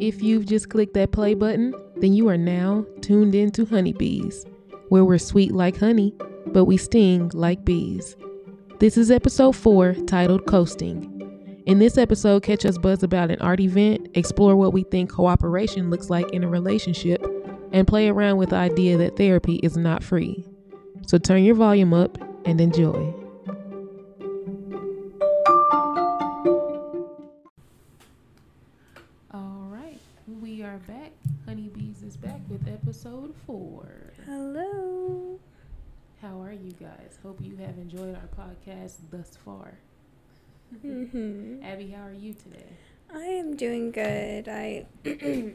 If you've just clicked that play button, then you are now tuned in to Honeybees, where we're sweet like honey, but we sting like bees. This is episode 4 titled Coasting. In this episode, catch us buzz about an art event, explore what we think cooperation looks like in a relationship, and play around with the idea that therapy is not free. So turn your volume up and enjoy. Guys? Hope you have enjoyed our podcast thus far. hmm Abby, how are you today? I am doing good. I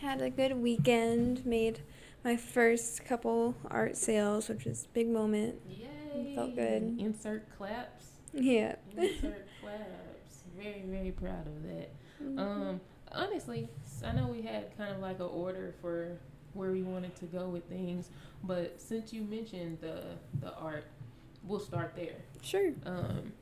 had a good weekend. Made my first couple art sales, which was a big moment. Yay! Felt good. Insert claps. Yeah. Insert claps. Very, very proud of that. Mm-hmm. Um, honestly, I know we had kind of like an order for where we wanted to go with things, but since you mentioned the the art, we'll start there. sure. Um,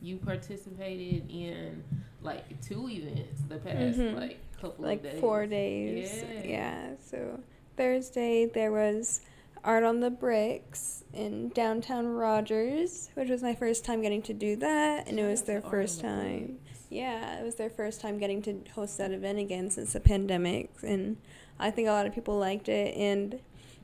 you participated in like two events the past Mhm. like couple Like of days. four days. Yeah. Yeah. So Thursday there was art on the bricks in downtown Rogers, which was my first time getting to do that, and it was their Art first the time. Bricks. Yeah, it was their first time getting to host that event again since the pandemic, and I think a lot of people liked it, and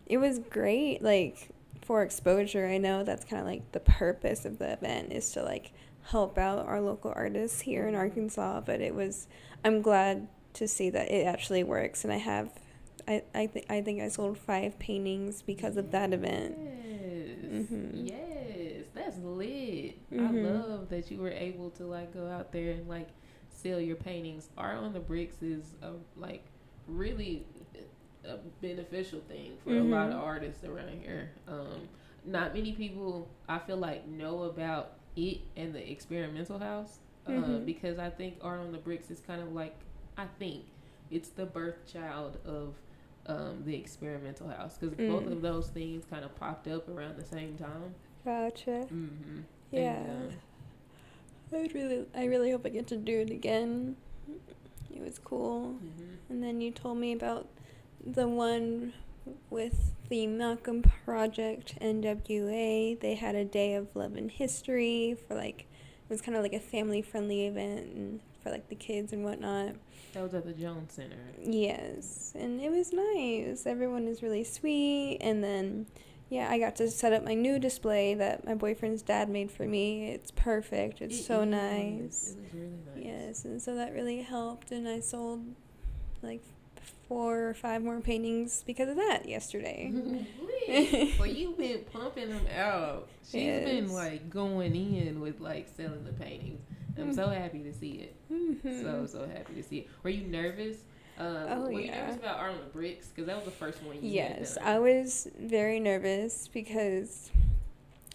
it was great. Like for exposure, I know that's kind of like the purpose of the event is to like help out our local artists here in Arkansas. But it was, I'm glad to see that it actually works, and I have, I I think I think I sold five paintings because of that event. Yes. Mhm. Yes. That's lit. I Mhm. love that you were able to like go out there and like sell your paintings. Art on the bricks is a like really a beneficial thing for a lot of Mhm. artists around here. Um, not many people I feel like know about it and the experimental house. Uh, Mhm. because I think art on the bricks is kind of like I think it's the birth child of um, the experimental house because both Mm. of those things kind of popped up around the same time. Gotcha. Mm-hmm. Yeah. And, uh, I really, I really hope I get to do it again. It was cool. mhm. And then you told me about the one with the Malcolm Project NWA. They had a day of love and history for like, it was kind of like a family friendly event and for like the kids and whatnot. That was at the Jones Center. Yes, and it was nice. Everyone is really sweet. And then, yeah, I got to set up my new display that my boyfriend's dad made for me. It's perfect. It's It so is. nice. It was really nice. Yes, and so that really helped. And I sold like four or five more paintings because of that yesterday. Well, you've been pumping them out. She's been like going in with like selling the paintings. I'm so happy to see it. Mhm. So so happy to see it. Were you nervous? Um, Oh, were you yeah. nervous about Art on the Bricks? Because that was the first one you Yes, I was very nervous because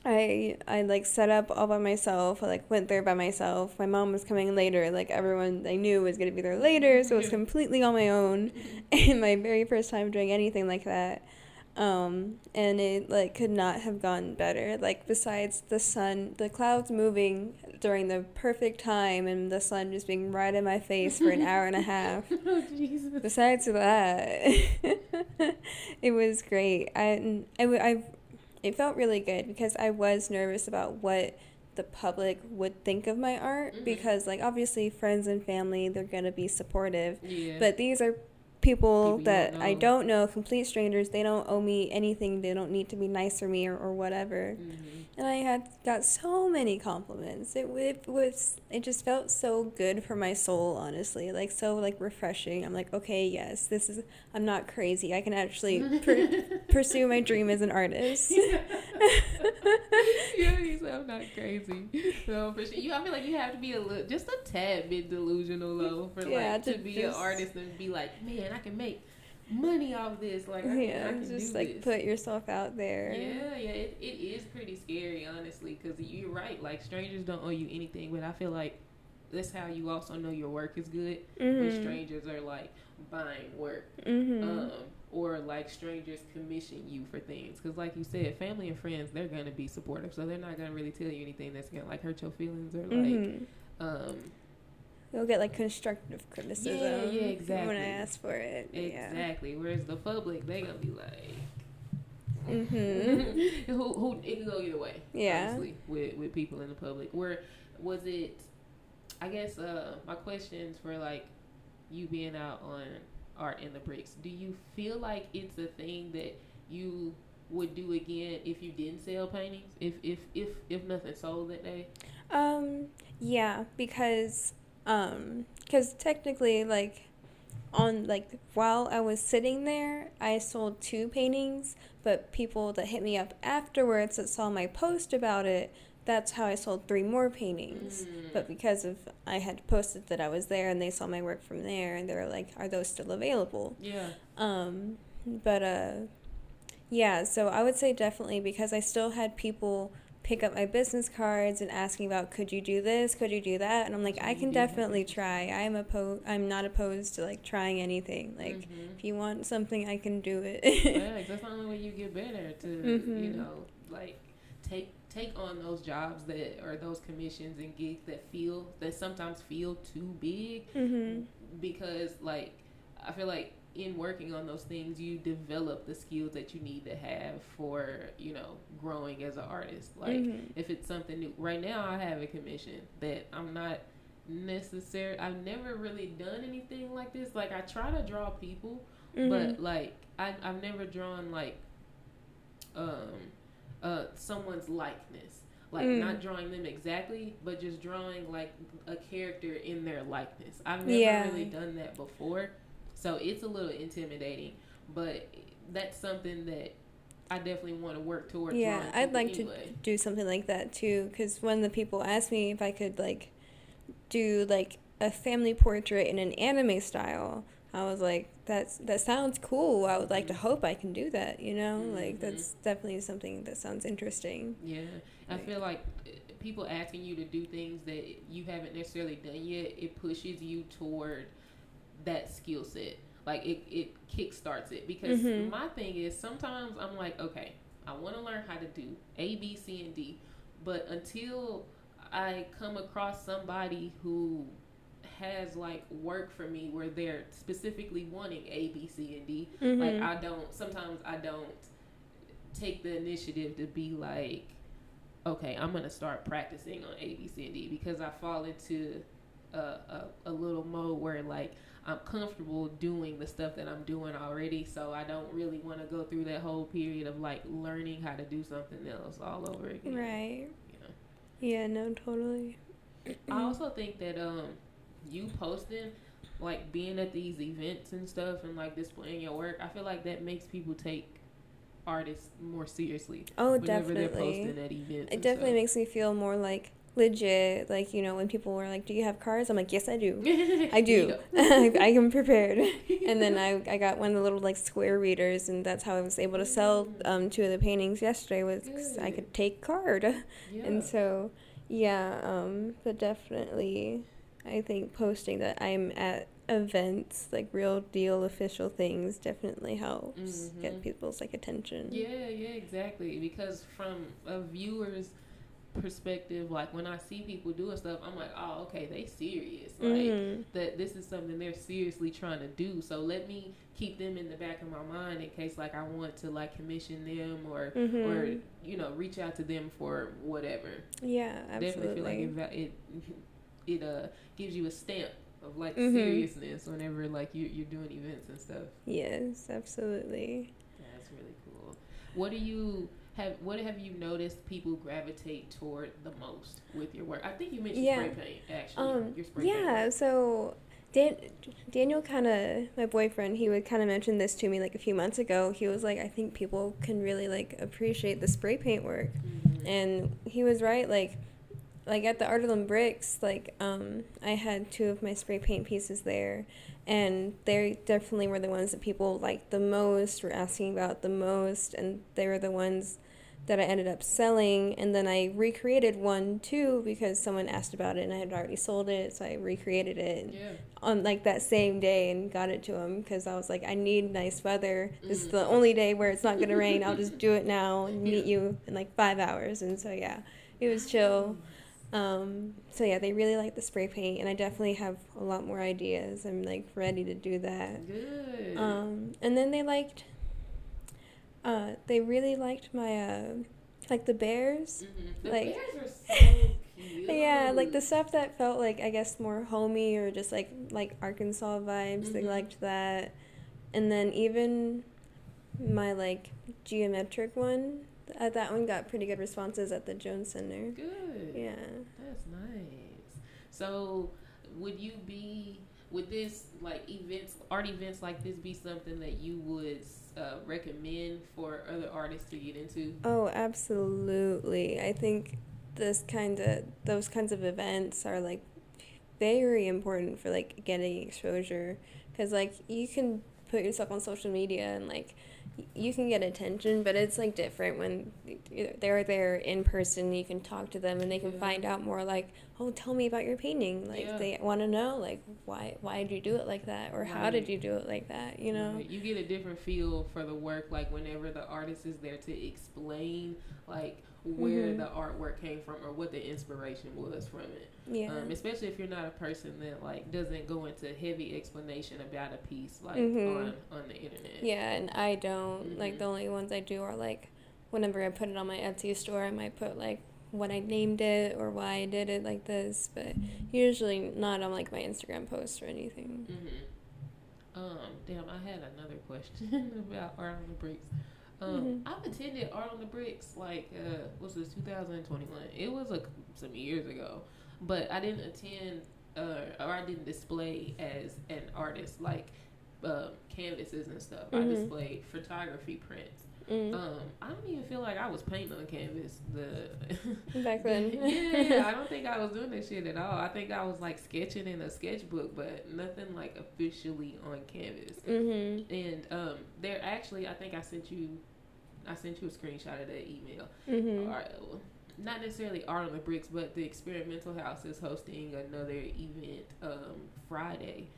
I I like set up all by myself. I like went there by myself. My mom was coming later. Like everyone I knew was gonna be there later, so it was completely on my own. And my very first time doing anything like that. Um, and it like could not have gone better. Like besides the sun, the clouds moving during the perfect time, and the sun just being right in my face for an hour and a half oh Jesus. besides that, it was great. I, I, I, it felt really good because I was nervous about what the public would think of my art Mhm. because, like, obviously, friends and family, they're going to be supportive. Yeah. But these are People that don't I don't know, complete strangers. They don't owe me anything. They don't need to be nice for me or, or whatever Mhm. and I had got so many compliments. It, it was it just felt so good for my soul, honestly, like so like refreshing. I'm like, okay, yes, this is. I'm not crazy. I can actually per- pursue my dream as an artist. yeah, you sound not crazy. No, for sure. You, I feel like you have to be a little, just a tad bit delusional though, for Yeah, like to, to be an artist and be like, man, I can make money off this. Like, I can, I yeah, can just like this. put yourself out there. Yeah, yeah, it, it is pretty scary, honestly, because you're right. Like, strangers don't owe you anything, but I feel like that's how you also know your work is good when Mhm. strangers are like buying work Mhm. um, or like strangers commission you for things. Because, like you said, family and friends, they're gonna be supportive, so they're not gonna really tell you anything that's gonna like hurt your feelings or like, Mhm. um, you'll get like constructive criticism. Yeah, yeah, exactly. When I ask for it. Exactly. Whereas the public, they gonna be like. Yeah. Mhm. who who it can go either way. Yeah. Honestly, with with people in the public. Where was it? I guess uh my questions for like you being out on art in the bricks. Do you feel like it's a thing that you would do again if you didn't sell paintings? If if if if nothing sold that day? Um, yeah, because um, because technically, like, on like while I was sitting there, I sold two paintings, but people that hit me up afterwards that saw my post about it, that's how I sold three more paintings. Mm. But because of I had posted that I was there and they saw my work from there and they were like, "Are those still available?" Yeah. Um, but uh, yeah, so I would say definitely because I still had people pick up my business cards and asking about could you do this, could you do that, and I'm like, I can definitely try. I'm opposed. I'm not opposed to like trying anything. Like Mhm. if you want something, I can do it. yeah, that's the only way you get better to you Mhm. know like take take on those jobs that or those commissions and gigs that feel that sometimes feel too big mhm. because like I feel like in working on those things you develop the skills that you need to have for you know growing as an artist like Mhm. if it's something new right now I have a commission that I'm not necessary I've never really done anything like this like I try to draw people Mhm. but like I, I've never drawn like um uh someone's likeness like Mm. not drawing them exactly but just drawing like a character in their likeness i've never Yeah. really done that before so it's a little intimidating but that's something that i definitely want to work towards Yeah, I'd like to do something like that too. Because when the people asked me if I could like do like a family portrait in an anime style, I was like, "That's that sounds cool. I would like to Mhm. hope I can do that." You know, like Mhm. that's definitely something that sounds interesting. Yeah, I feel like uh, people asking you to do things that you haven't necessarily done yet, it pushes you toward that skill set. Like it, it kickstarts it because Mhm. my thing is sometimes I'm like, okay, I want to learn how to do A, B, C, and D, but until I come across somebody who has like work for me where they're specifically wanting A, B, C, and D, like Mhm. I don't. Sometimes I don't take the initiative to be like, okay, I'm gonna start practicing on A, B, C, and D because I fall into a, a, a little mode where like I'm comfortable doing the stuff that I'm doing already, so I don't really want to go through that whole period of like learning how to do something else all over again. Right. Know? Yeah. No. Totally. I also think that um, you posting, like being at these events and stuff, and like displaying your work, I feel like that makes people take artists more seriously Oh, whenever they're definitely. posting at events. It definitely stuff. makes me feel more like legit. Like you know, when people were like, "Do you have cards?" I'm like, "Yes, I do. I do. I I am prepared." and then I, I got one of the little like square readers and that's how I was able to sell um, two of the paintings yesterday was 'cause I could take card yeah. and so yeah um, but definitely I think posting that I'm at events like real deal official things definitely helps Mhm. get people's like attention Yeah, yeah, exactly. Because from a viewer's perspective, like when I see people doing stuff, I'm like, oh, okay, they serious. Like Mhm. that, this is something they're seriously trying to do. So let me keep them in the back of my mind in case, like, I want to like commission them or or Mhm. you know reach out to them for whatever. yeah Definitely feel like it it it uh gives you a stamp of like Mhm. seriousness whenever like you you're doing events and stuff. yes absolutely That's really cool. What do you have? What have you noticed people gravitate toward the most with your work? I think you mentioned Yeah. spray paint. Actually, Um, your spray paint. yeah, so Dan- Daniel kind of, my boyfriend, he would kind of mention this to me like a few months ago. He was like, I think people can really like appreciate the spray paint work. Mhm. And he was right. Like, like at the Art on the Bricks, like um, I had two of my spray paint pieces there, and they definitely were the ones that people liked the most, were asking about the most, and they were the ones that I ended up selling. And then I recreated one too because someone asked about it, and I had already sold it, so I recreated it Yeah. on like that same day and got it to him because I was like, I need nice weather. This is Mm. the only day where it's not gonna rain. I'll just do it now and meet Yeah. you in like five hours. And so yeah, it was chill. Um, so yeah, they really like the spray paint, and I definitely have a lot more ideas. I'm like ready to do that. Good. Um, and then they liked. Uh, they really liked my uh, like the bears. Mhm. The like- bears are so cute. Yeah, like the stuff that felt like I guess more homey or just like like Arkansas vibes. They Mhm. liked that, and then even my like geometric one. Uh, that one got pretty good responses at the Jones Center. Good. Yeah. That's nice. So, would you be would this like events, art events like this, be something that you would uh, recommend for other artists to get into? Oh, absolutely. I think this kind of those kinds of events are like very important for like getting exposure cuz like you can put yourself on social media and like you can get attention, but it's like different when they're there in person. You can talk to them and they can Yeah. find out more like, "Oh, tell me about your painting." Like Yeah. they want to know like why why did you do it like that or how did you do it like that, you know? Right. you get a different feel for the work. Like whenever the artist is there to explain, like where Mhm. the artwork came from or what the inspiration was from it. Yeah. Um, especially if you're not a person that like doesn't go into heavy explanation about a piece like Mhm. on on the internet. Yeah, and I don't like Mhm. the only ones I do are like whenever I put it on my Etsy store, I might put like what I named it or why I did it like this, but usually not on like my Instagram posts or anything. hmm Um, damn, I had another question about art on the bricks. Um, Mhm. I've attended art on the bricks like uh, what's this 2021? It was like some years ago, but I didn't attend uh, or I didn't display as an artist like uh, canvases and stuff. I Mhm. displayed photography prints. Mm. Um, I don't even feel like I was painting on canvas. The Back then. yeah, I don't think I was doing that shit at all. I think I was like sketching in a sketchbook, but nothing like officially on canvas. Mhm. And um, there actually, I think I sent you, I sent you a screenshot of that email. Mhm. Or, not necessarily art on the bricks, but the experimental house is hosting another event um, Friday,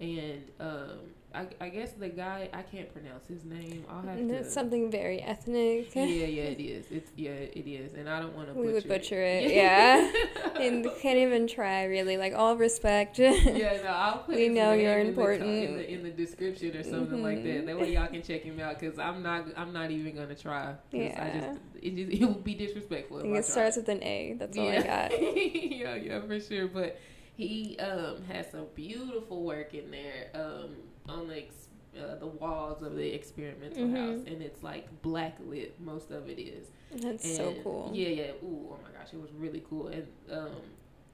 and um, I, I guess the guy I can't pronounce his name. I'll have And to. It's something very ethnic. yeah, yeah, it is. It's yeah, it is, and I don't want to. Butcher. We would butcher butcher it, yeah. and can't even try really. Like all respect. yeah, no, I'll put We his know name you're in the in the, in the description or something like that. Mhm. That way y'all can check him out because I'm not I'm not even gonna try. 'cause I Yeah. just it just it would be disrespectful. If think I it starts with an A. That's all I got. yeah, yeah, for sure. But he um has some beautiful work in there um on the ex- uh, the walls of the experimental Mhm. house, and it's like black lit. Most of it is. That's so cool. Yeah, yeah. Ooh, oh my gosh, it was really cool. And um,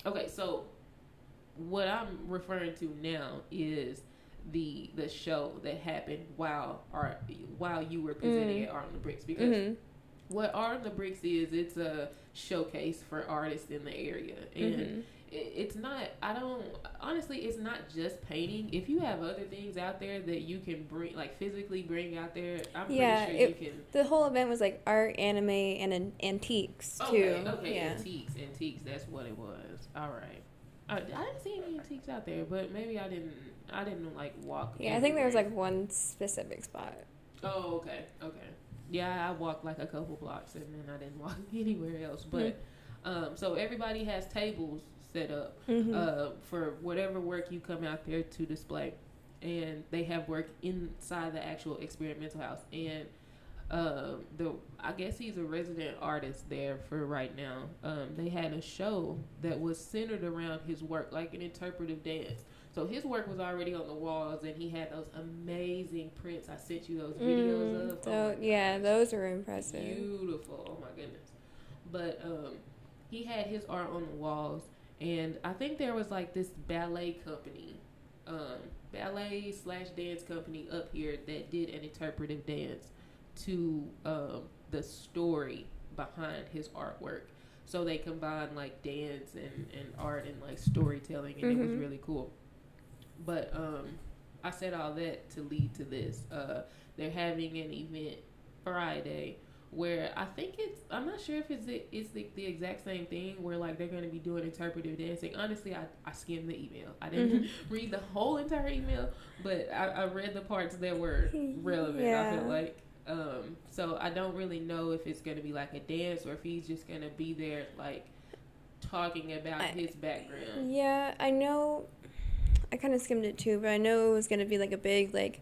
okay, so what I'm referring to now is the the show that happened while art while you were presenting Mm. at Art on the Bricks because Mhm. what Art on the Bricks is, it's a showcase for artists in the area, and Mhm. It, it's not. I don't honestly, it's not just painting. If you have other things out there that you can bring, like physically bring out there, I'm Yeah, pretty sure it- you can. The whole event was like art, anime, and an- antiques too. Okay, okay, Yeah. antiques, antiques. That's what it was. All right. I, I didn't see any antiques out there, but maybe I didn't. I didn't like walk. Yeah, I think there was like one specific spot. Oh, okay, okay. Yeah, I walked like a couple blocks and then I didn't walk anywhere else. But um, so everybody has tables set up Mhm. uh, for whatever work you come out there to display, and they have work inside the actual experimental house. And um, the I guess he's a resident artist there for right now. Um, they had a show that was centered around his work, like an interpretive dance. So his work was already on the walls, and he had those amazing prints. I sent you those videos Mm, of. tho- Oh yeah, those were impressive. Beautiful. Oh my goodness. But um he had his art on the walls and I think there was like this ballet company, um, ballet slash dance company up here that did an interpretive dance to um the story behind his artwork. So they combined like dance and, and art and like storytelling and it was Mhm. really cool. But um I said all that to lead to this. Uh they're having an event Friday where I think it's I'm not sure if it's the, it's the, the exact same thing where like they're going to be doing interpretive dancing. Honestly, I, I skimmed the email. I didn't Mhm. read the whole entire email, but I, I read the parts that were relevant. I feel like um so I don't really know if it's going to be like a dance or if he's just going to be there like talking about I- his background. Yeah, I know. I kind of skimmed it too, but I know it was gonna be like a big like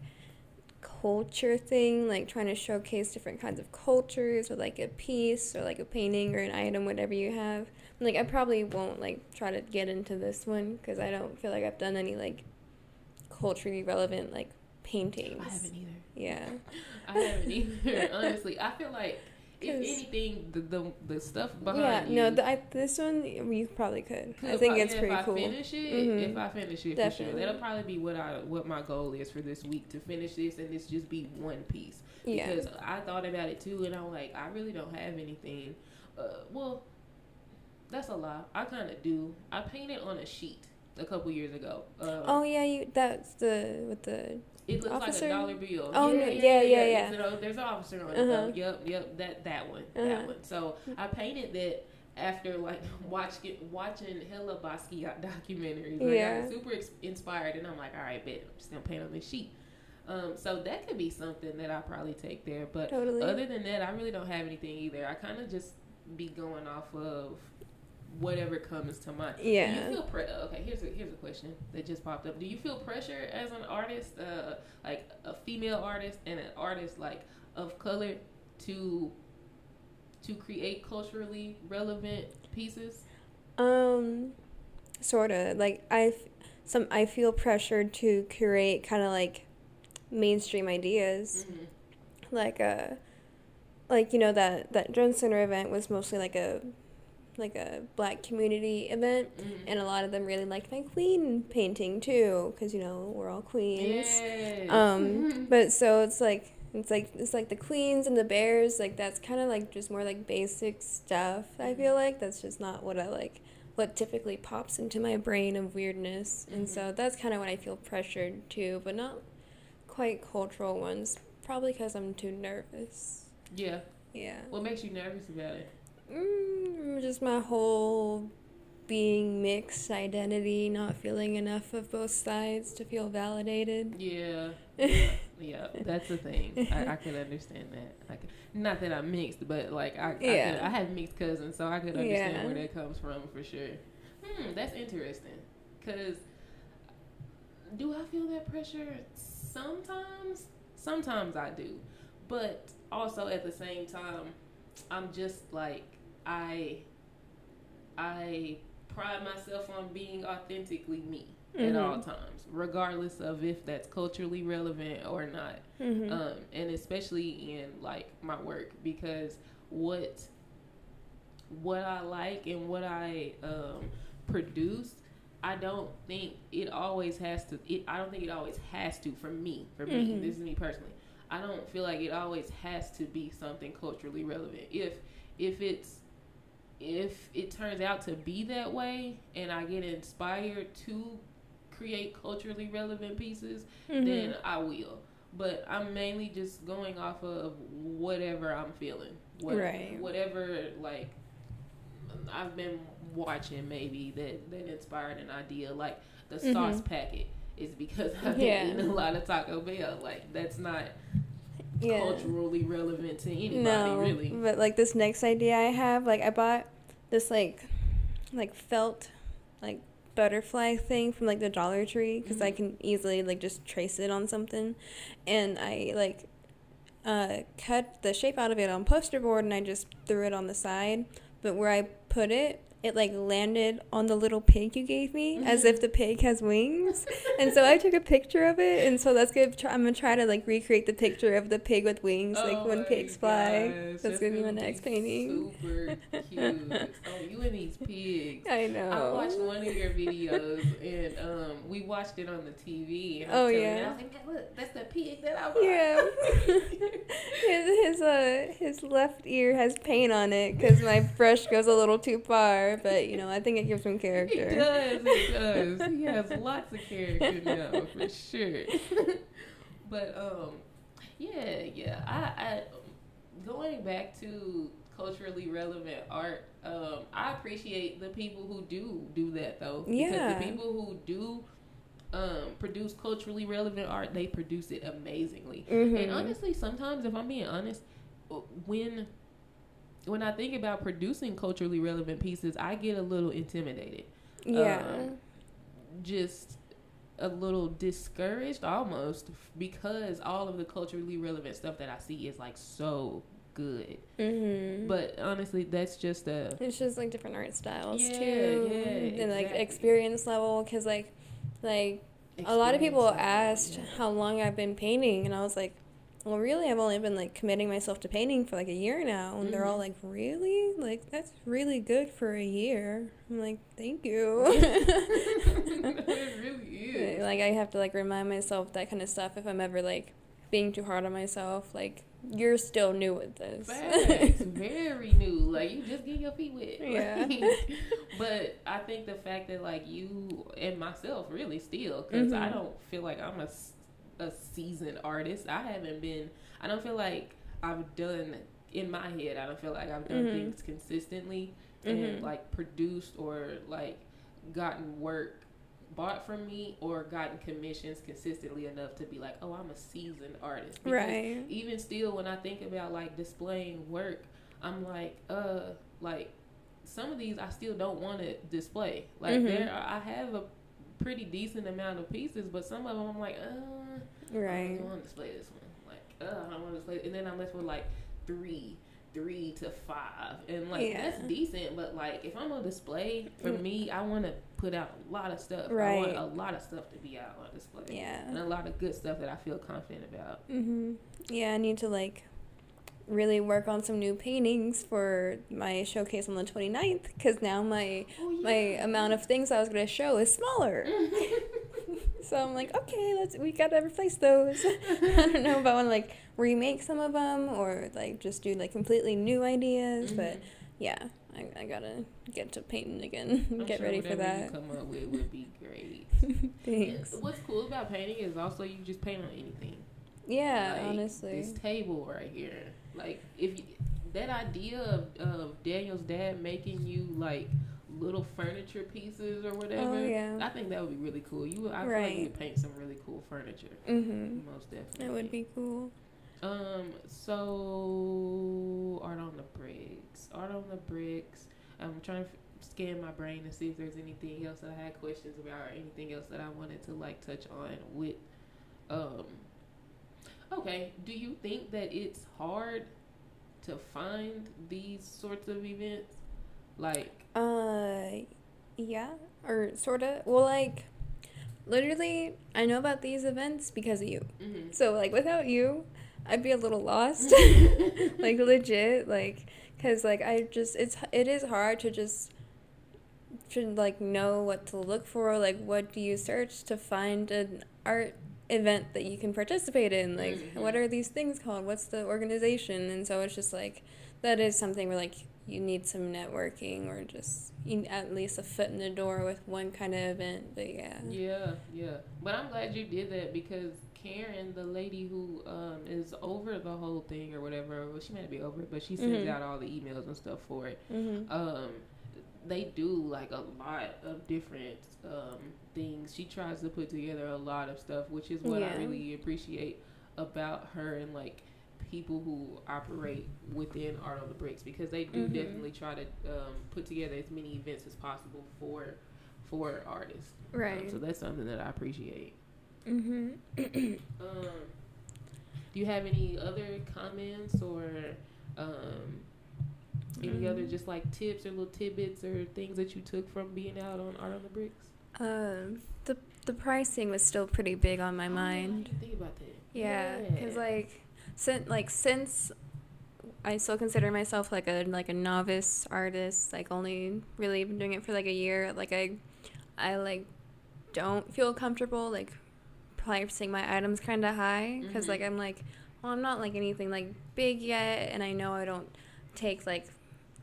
culture thing, like trying to showcase different kinds of cultures, or like a piece, or like a painting, or an item, whatever you have. Like I probably won't like try to get into this one because I don't feel like I've done any like culturally relevant like paintings. I haven't either. Yeah. I haven't either. Honestly, I feel like if anything, the the, the stuff Yeah. behind you. No. The, I, this one we probably could. I think it's if pretty I cool. finish it, Mhm. if I finish it for Definitely. sure, that'll probably be what I what my goal is for this week to finish this and this just be one piece. Yeah. Because I thought about it too, and I'm like, I really don't have anything. Uh, well, that's a lie. I kind of do. I painted on a sheet a couple years ago. Um, Oh yeah, you. That's the with the. It looks Officer? like a dollar bill. Oh, no, yeah, yeah, yeah. It's an- there's an officer on Uh-huh. it. Yep, yep. That that one. Uh-huh. That one. So I painted that after like watching watching hella Basquiat documentaries. Like, I Yeah. was super ex- inspired, and I'm like, all right, bet I'm just gonna paint on this sheet. Um, so that could be something that I probably take there. But Totally. other than that, I really don't have anything either. I kind of just be going off of whatever comes to mind. Do Yeah. you feel pre- okay? Here's a here's a question that just popped up. Do you feel pressure as an artist, uh, like a female artist and an artist like of color, to to create culturally relevant pieces? Um, sort of like I, f- some I feel pressured to curate kind of like mainstream ideas, Mm-hmm. like uh, like you know that that Jones Center event was mostly like a, like a black community event, Mm-hmm. and a lot of them really liked my queen painting too, because you know we're all queens. Yes. Um, but so it's like it's like it's like the queens and the bears, like that's kind of like just more like basic stuff. I feel like that's just not what I like, what typically pops into my brain of weirdness, and so that's kind of what I feel pressured to, but not quite cultural ones. Probably because I'm too nervous. yeah. Yeah. What makes you nervous about it? Mm, just my whole being mixed identity, not feeling enough of both sides to feel validated. Yeah. yeah, that's the thing. I, I could understand that. I could, not that I'm mixed, but like I, I, Yeah. could, I have mixed cousins, so I could understand Yeah. where that comes from for sure. Hmm, that's interesting. Cause do I feel that pressure? Sometimes, sometimes I do, but also at the same time, I'm just like I, I pride myself on being authentically me at Mhm. all times, regardless of if that's culturally relevant or not. Mhm. Um, and especially in like my work because what what I like and what I um, produce, I don't think it always has to. It I don't think it always has to for me. For me, Mhm. this is me personally. I don't feel like it always has to be something culturally relevant. If if it's if it turns out to be that way and I get inspired to create culturally relevant pieces, Mhm. then I will. But I'm mainly just going off of whatever I'm feeling. What, Right. Whatever, like, I've been watching maybe that, that inspired an idea. Like, the Mhm. sauce packet is because I've been Yeah. eating a lot of Taco Bell. Like, that's not yeah. culturally relevant to anybody, no, really. but like this next idea I have, like I bought this like, like felt, like butterfly thing from like the Dollar Tree because I Mhm. can easily like just trace it on something, and I like, uh, cut the shape out of it on poster board and I just threw it on the side, but where I put it. It like landed on the little pig you gave me, as Mhm. if the pig has wings, and so I took a picture of it, and so that's good. I'm gonna try to like recreate the picture of the pig with wings, like Oh when pigs fly. gosh, That's gonna be my next painting. Super cute. oh, you and these pigs. I know. I watched one of your videos and um, we watched it on the TV. And Oh, yeah. you, I was like, "Man, look, that's the pig that I bought. Yeah. his his uh his left ear has paint on it because my brush goes a little too far, but you know I think it gives him He character. does, he does. He has lots of character now, for sure. but um, yeah, yeah. I, I going back to culturally relevant art. Um, I appreciate the people who do do that though. Because Yeah. the people who do um, produce culturally relevant art, they produce it amazingly. Mhm. And honestly, sometimes if I'm being honest, when when I think about producing culturally relevant pieces, I get a little intimidated. Yeah. Um, just a little discouraged almost because all of the culturally relevant stuff that I see is like so good. mm-hmm. But honestly, that's just a it's just like different art styles Yeah, too, yeah, and like experience level. Cause like, like a lot of people experience. asked Yeah. how long I've been painting, and I was like, well, really, I've only been like committing myself to painting for like a year now. And they're all Mhm. like, really? Like, that's really good for a year. I'm like, thank you. it really is. like, I have to like remind myself that kind of stuff if I'm ever like being too hard on myself. Like, you're still new with this. Facts, very new. Like you just get your feet wet. Yeah. But I think the fact that like you and myself really still, because I Mhm. don't feel like I'm a, a seasoned artist. I haven't been. I don't feel like I've done in my head. I don't feel like I've done Mhm. things consistently and like produced or like gotten work bought from me or gotten commissions consistently enough to be like, oh, I'm a seasoned artist. Because Right. even still when I think about like displaying work, I'm like, uh, like some of these I still don't want to display. Like Mhm. there, are, I have a pretty decent amount of pieces, but some of them I'm like, uh, I don't want to display this one. Like, uh, I don't want to display, and then I'm left with like three. Three to five, and like Yeah. that's decent. But like, if I'm on display, for Mm. me, I want to put out a lot of stuff. Right. I want a lot of stuff to be out on display, Yeah. and a lot of good stuff that I feel confident about. Mm-hmm. Yeah, I need to like really work on some new paintings for my showcase on the 29th because now my Oh, my amount of things I was gonna show is smaller. so I'm like, okay, let's we gotta replace those. I don't know if I want to like remake some of them or like just do like completely new ideas, but mm-hmm. yeah, I, I gotta get to painting again. I'm get sure ready for that. Come up with would be great. Thanks. And what's cool about painting is also you just paint on anything. Yeah, Like, honestly. this table right here, like if you, that idea of, of Daniel's dad making you like little furniture pieces or whatever, Oh, yeah. I think that would be really cool. You, would- I feel like you would paint some really cool furniture. Mm-hmm. Most definitely. That would be cool. Um. So art on the bricks. Art on the bricks. I'm trying to f- scan my brain to see if there's anything else that I had questions about or anything else that I wanted to like touch on with. Um. Okay. Do you think that it's hard to find these sorts of events? Like. Uh, yeah, or sorta. Well, like, literally, I know about these events because of you. mhm. So, like, without you, I'd be a little lost. like, legit, like, cause like I just it's it is hard to just to like know what to look for. Like, what do you search to find an art event that you can participate in? Like, Mhm. what are these things called? What's the organization? And so it's just like that is something where like you need some networking or just at least a foot in the door with one kind of event. But yeah. Yeah, yeah. But I'm glad you did that because Karen, the lady who um, is over the whole thing or whatever, well, she might be over it, but she sends Mhm. out all the emails and stuff for it. Mm-hmm. Um, they do like a lot of different um, things. She tries to put together a lot of stuff, which is what I really appreciate about her and like people who operate within Art on the Bricks because they do Mhm. definitely try to um, put together as many events as possible for for artists. Um, Right. so that's something that I appreciate. Mm-hmm. Um, do you have any other comments or um, any other Mm. just like tips or little tidbits or things that you took from being out on Art on the Bricks? Um, the the pricing was still pretty big on my Oh, yeah, mind. didn't think about that. Yeah, because like since like since I still consider myself like a like a novice artist, like only really been doing it for like a year. Like I, I like don't feel comfortable like pricing my items kind of high because Mhm. like I'm like, well, I'm not like anything like big yet, and I know I don't take like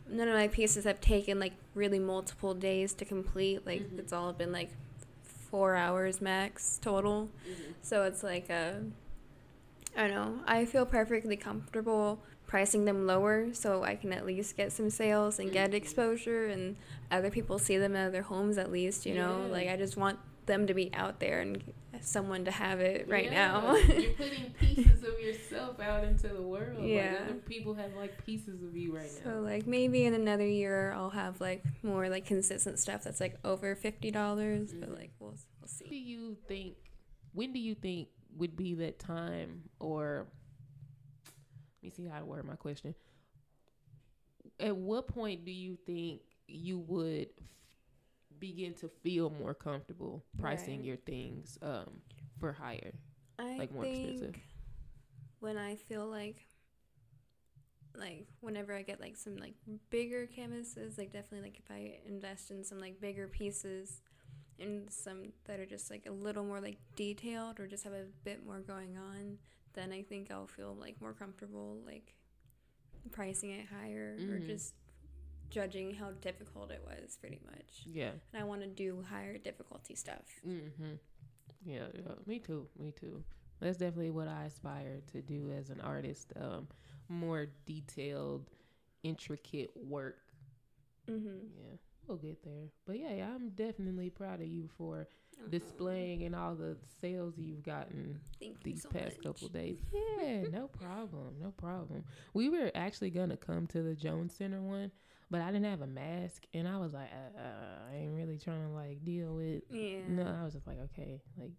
none of my pieces have taken like really multiple days to complete. Like Mhm. it's all been like four hours max total. Mhm. So it's like uh, I don't know. I feel perfectly comfortable pricing them lower so I can at least get some sales and get Mhm. exposure and other people see them in their homes at least, you know? Yeah. Like I just want them to be out there and someone to have it right Yeah, now. you're putting pieces of yourself out into the world. Like, Yeah. other people have like pieces of you right so now. like maybe in another year I'll have like more like consistent stuff that's like over fifty dollars, but Mhm. like we'll we'll When do see. you think? When do you think would be that time? Or let me see how to word my question. At what point do you think you would f- begin to feel more comfortable pricing Right. your things um, for higher? I like, more think expensive. when I feel like like whenever I get like some like bigger canvases, like definitely like if I invest in some like bigger pieces and some that are just like a little more like detailed or just have a bit more going on, then I think I'll feel like more comfortable like pricing it higher or Mhm. just judging how difficult it was pretty much. Yeah. And I want to do higher difficulty stuff. Mm-hmm. Yeah, yeah, me too. Me too. That's definitely what I aspire to do as an artist. Um, more detailed, intricate work. Mhm. Yeah, we'll get there. But yeah, yeah, I'm definitely proud of you for displaying and all the sales you've gotten Thank these so past much. couple days. Yeah, no problem, no problem. We were actually gonna come to the Jones Center one, but I didn't have a mask, and I was like, uh, uh, I ain't really trying to like deal with Yeah. no, I was just like, okay, like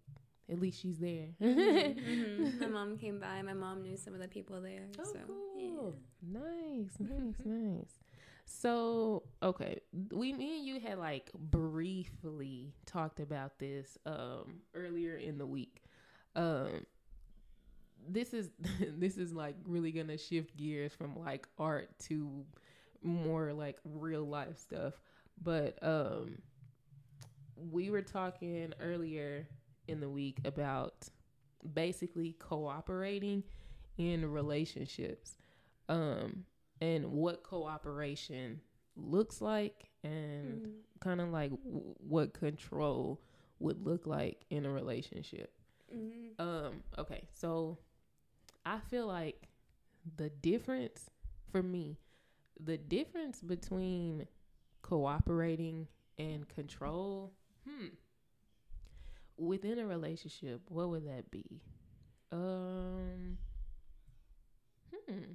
at least she's there. Mhm, mhm. My mom came by. My mom knew some of the people there. Oh, so cool. Nice, nice, nice. So, okay, we me and you had like briefly talked about this um earlier in the week. Um this is this is like really going to shift gears from like art to more like real life stuff. But um we were talking earlier in the week about basically cooperating in relationships um and what cooperation looks like and Mhm. kind of like w- what control would look like in a relationship Mhm. um okay so i feel like the difference for me the difference between cooperating and control hmm within a relationship what would that be um hmm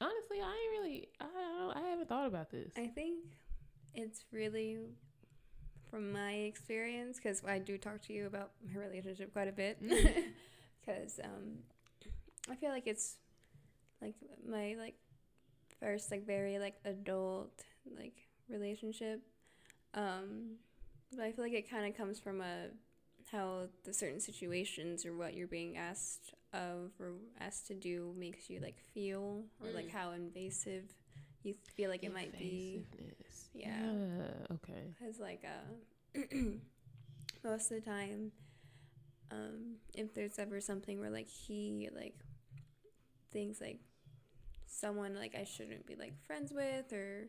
honestly i ain't really i don't, i haven't thought about this. I think it's really from my experience because I do talk to you about my relationship quite a bit. Because um, I feel like it's like my like first like very like adult like relationship. Um but I feel like it kind of comes from a how the certain situations or what you're being asked of or asked to do makes you like feel or like Mm. how invasive you feel like it might be Yeah. yeah okay because like uh most of the time um if there's ever something where like he like thinks like someone like i shouldn't be like friends with or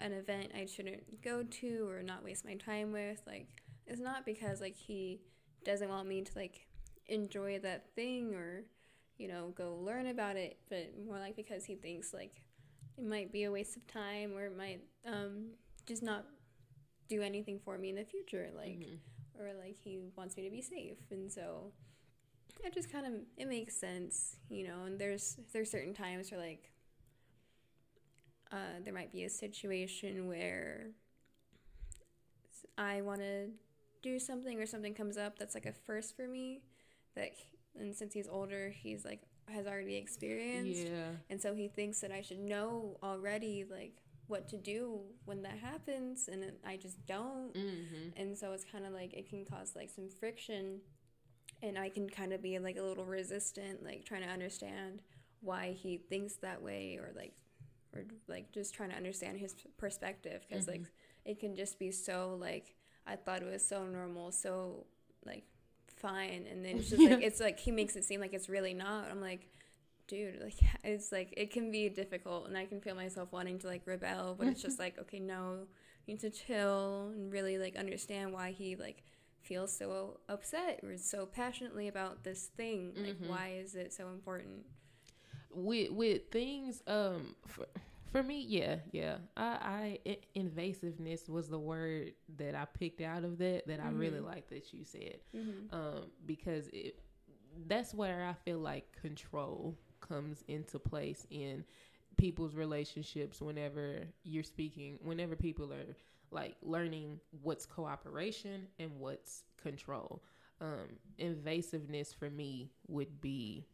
an event i shouldn't go to or not waste my time with like it's not because like he doesn't want me to like enjoy that thing or you know go learn about it but more like because he thinks like it might be a waste of time or it might um just not do anything for me in the future like Mhm. or like he wants me to be safe and so it just kind of it makes sense you know and there's there's certain times where like uh, there might be a situation where i want to do something or something comes up that's like a first for me that he- and since he's older he's like has already experienced. Yeah. And so he thinks that I should know already like what to do when that happens and it- I just don't. Mm-hmm. and so it's kind of like it can cause like some friction and i can kind of be like a little resistant like trying to understand why he thinks that way or like or like just trying to understand his perspective because like it can just be so like i thought it was so normal so like fine. And then it's just like it's like he makes it seem like it's really not. I'm like dude like it's like it can be difficult. And i can feel myself wanting to like rebel but it's just like okay no you need to chill and really like understand why he like feels so upset or so passionately about this thing. Like Mhm. why is it so important? With with things um for, for me, yeah, yeah. I, I invasiveness was the word that I picked out of that that I really Mm-hmm. like that you said, um, because it that's where I feel like control comes into place in people's relationships whenever you're speaking whenever people are like learning what's cooperation and what's control um invasiveness for me would be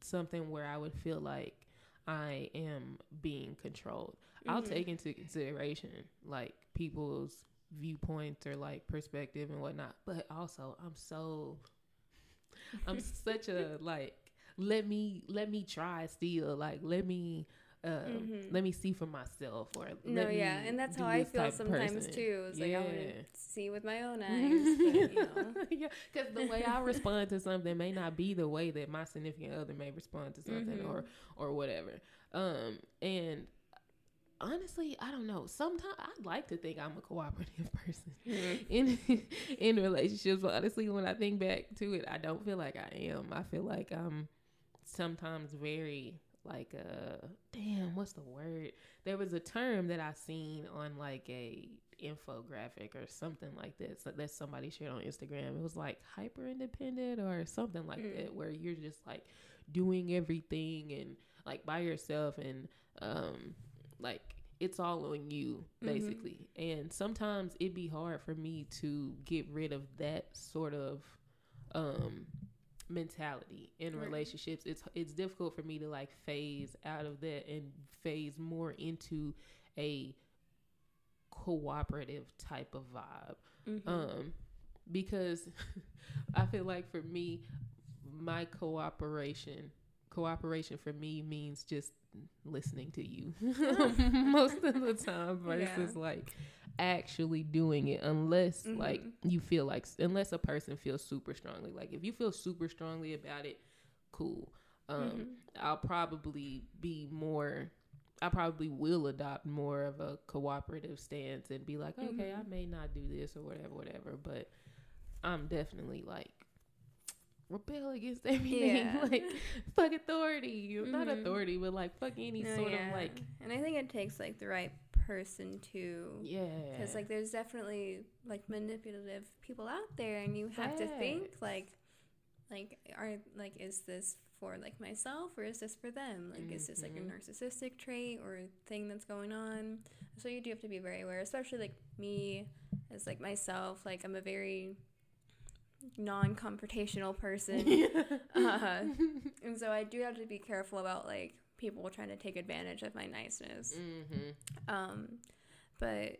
something where I would feel like I am being controlled. I'll mm-hmm. take into consideration like people's viewpoints or like perspective and whatnot, but also I'm so I'm such a like let me let me try still like let me uh, let me see for myself or Mm-hmm. No, yeah, and that's how I feel sometimes person. too. It's like I want to see with my own eyes, but, you know. yeah, because the way I respond to something may not be the way that my significant other may respond to something Mm-hmm. or or whatever. Um, and honestly, I don't know. Sometimes I'd like to think I'm a cooperative person Mm-hmm. in in relationships, but honestly, when I think back to it, I don't feel like I am. I feel like I'm sometimes very like uh damn what's the word? There was a term that i seen on like a infographic or something like this that somebody shared on instagram. It was like hyper independent or something like that where you're just like doing everything and like by yourself and um like it's all on you basically. And sometimes it'd be hard for me to get rid of that sort of um mentality in Right. relationships it's it's difficult for me to like phase out of that and phase more into a cooperative type of vibe um because i feel like for me my cooperation cooperation for me means just listening to you most of the time versus Yeah. like actually doing it unless Mm-hmm. like you feel like unless a person feels super strongly like if you feel super strongly about it cool um Mm-hmm. i'll probably be more I probably will adopt more of a cooperative stance and be like, okay, Mm-hmm. I may not do this or whatever, whatever, but I'm definitely like rebel against everything, Yeah. like fuck authority, not Mhm. authority, but like fuck any No, sort yeah. of like, and I think it takes like the right person too. yeah, because like there's definitely like manipulative people out there and you have to think like like are like is this for like myself or is this for them? Like is this like a Mhm. narcissistic trait or a thing that's going on? So you do have to be very aware especially like me as like myself like i'm a very non-confrontational person. Uh, and so i do have to be careful about like people trying to take advantage of my niceness mm-hmm. um, but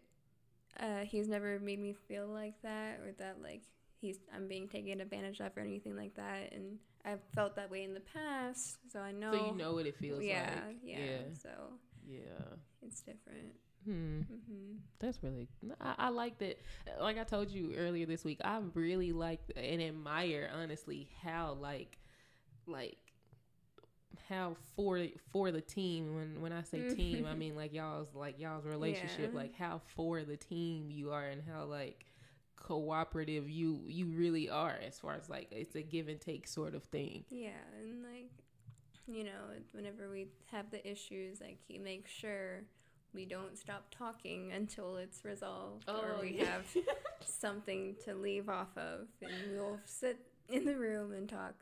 uh, he's never made me feel like that or that like he's I'm being taken advantage of or anything like that. And I've felt that way in the past, so I know. so you know what it feels yeah, like, yeah, yeah, So yeah. it's different. Hmm. hmm That's really I, I like that. Like I told you earlier this week, I really like and admire honestly how like like how for for the team when when I say mm-hmm. team I mean like y'all's like y'all's relationship Yeah. like how for the team you are and how like cooperative you you really are as far as like it's a give and take sort of thing. Yeah, and like you know, whenever we have the issues, like he makes sure we don't stop talking until it's resolved or Oh, we yeah. have something to leave off of and we'll sit in the room and talk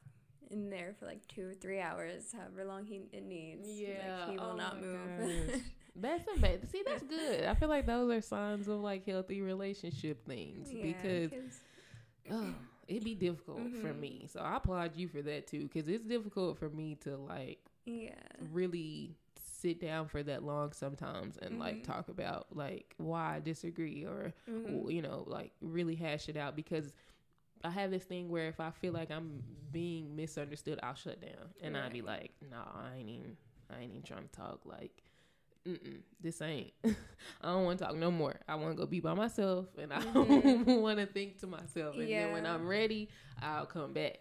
in there for like two or three hours, however long he it needs. Yeah, like, he will oh not move. That's amazing. See, that's good. I feel like those are signs of like healthy relationship things Yeah, because 'cause- oh, it'd be difficult for Mhm. me. So I applaud you for that too, because it's difficult for me to like yeah, really sit down for that long sometimes and like Mhm. talk about like why I disagree or Mhm. you know like really hash it out because I have this thing where if I feel like I'm being misunderstood, I'll shut down and I'll be like, "No, I ain't even, I ain't even trying to talk. Like, this ain't. I don't want to talk no more. I want to go be by myself, and I don't want to think to myself. And then when Mm-hmm. I'm ready, I'll come back.